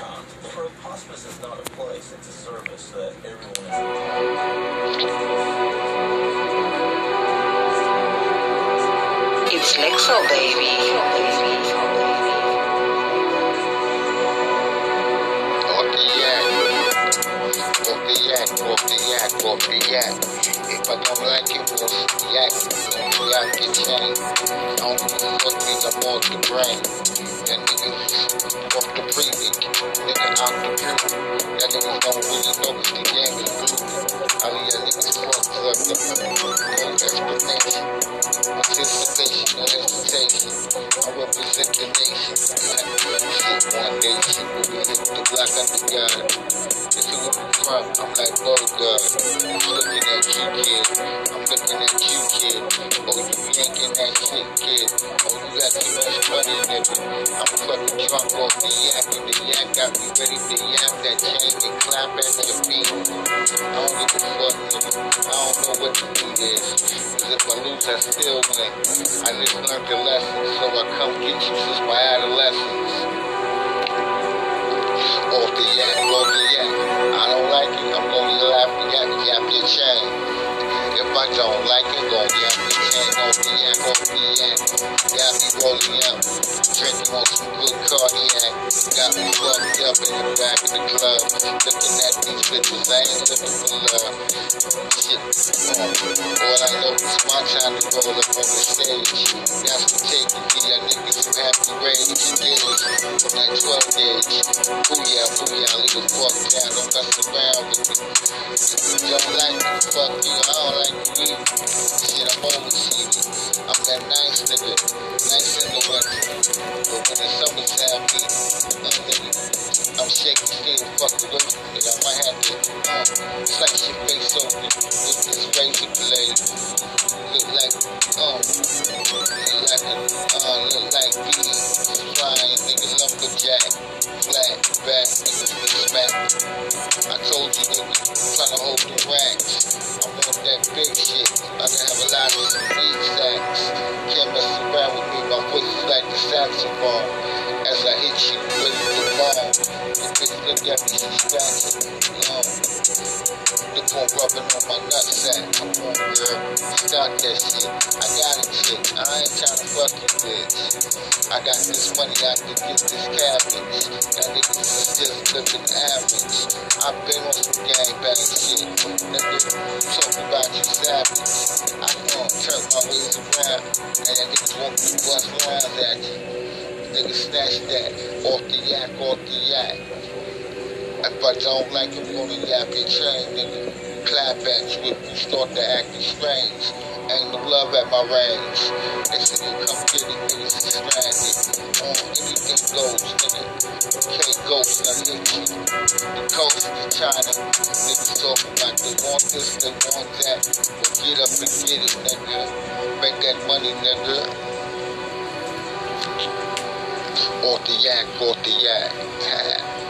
com. For hospice is not a place, it's a service that everyone is entitled It's Lexo, baby. Off the yak, yak, yak, yak. If I don't like it, well, yak, the yak get changed. I don't give a fuck, nigga, I'm off the brain. That niggas off the premium, nigga out the premium. That niggas don't really know if the game is blue. All y'all niggas fucked up, no explanation. Participation, no hesitation. I represent the nation. Shit, one day will be the under God. This is what we. I'm like, oh God. Looking at you, I'm fucking drunk off the yak, and the yak got me ready to yap that chain and clap at your feet. I don't give a fuck. I don't know what the beat is. Cause if I lose, I still win. I just learned the lesson, so I come get you since my adolescence. Off the yak, off the yak. I don't like it, I'm gonna your chain. If I don't like it, gonna yap your chain off the yak, off the yak. Got me rolling up, drinking on some good cognac. Got me fucked up in the back of the club. Looking at these bitches, I ain't looking for love. Shit, all I know is my time to roll up on the stage. That's some take it, y'all niggas some happy rage. Get it from that 12 gauge. Booyah, booyah, leave the fuck down, don't mess around with me. Don't like me, fuck you, I don't like you. Shit, I'm overseas. I'm But when it's summertime, me, I'm shaking still, fucking way, nigga. I might have to, uh, slice your face open with this razor blade. Back, nigga, smack. I told you, nigga, trying to hold the racks. I want that big shit. I can have a lot of big stacks. Can't mess around with me, my voice is like the saxophone. As I hit you with the ball, the bitch look at me, she scratching. Um, the phone rubbing on my nutsack. Come on, girl, start that shit. I got it, chick. I ain't trying to fuck you, bitch. I got this money, I can get this cabbage. That niggas is just looking average. I've been on some gangbang shit. Nigga, talk about you savage. I uh, turn my ways around, and that niggas want to bust rounds at you. Nigga, snatch that off the yak, off the yak. If I don't like it, I'm gonna yap your chain, nigga. Clap at you if you start to acting strange. Ain't no love at my range. They say come get it, niggas is stranded. On anything goes, nigga. Can't hit you. The coast to China. Niggas talking about they want this, they want that. But get up and get it, nigga. Make that money, nigga. Off the yak, off the yak.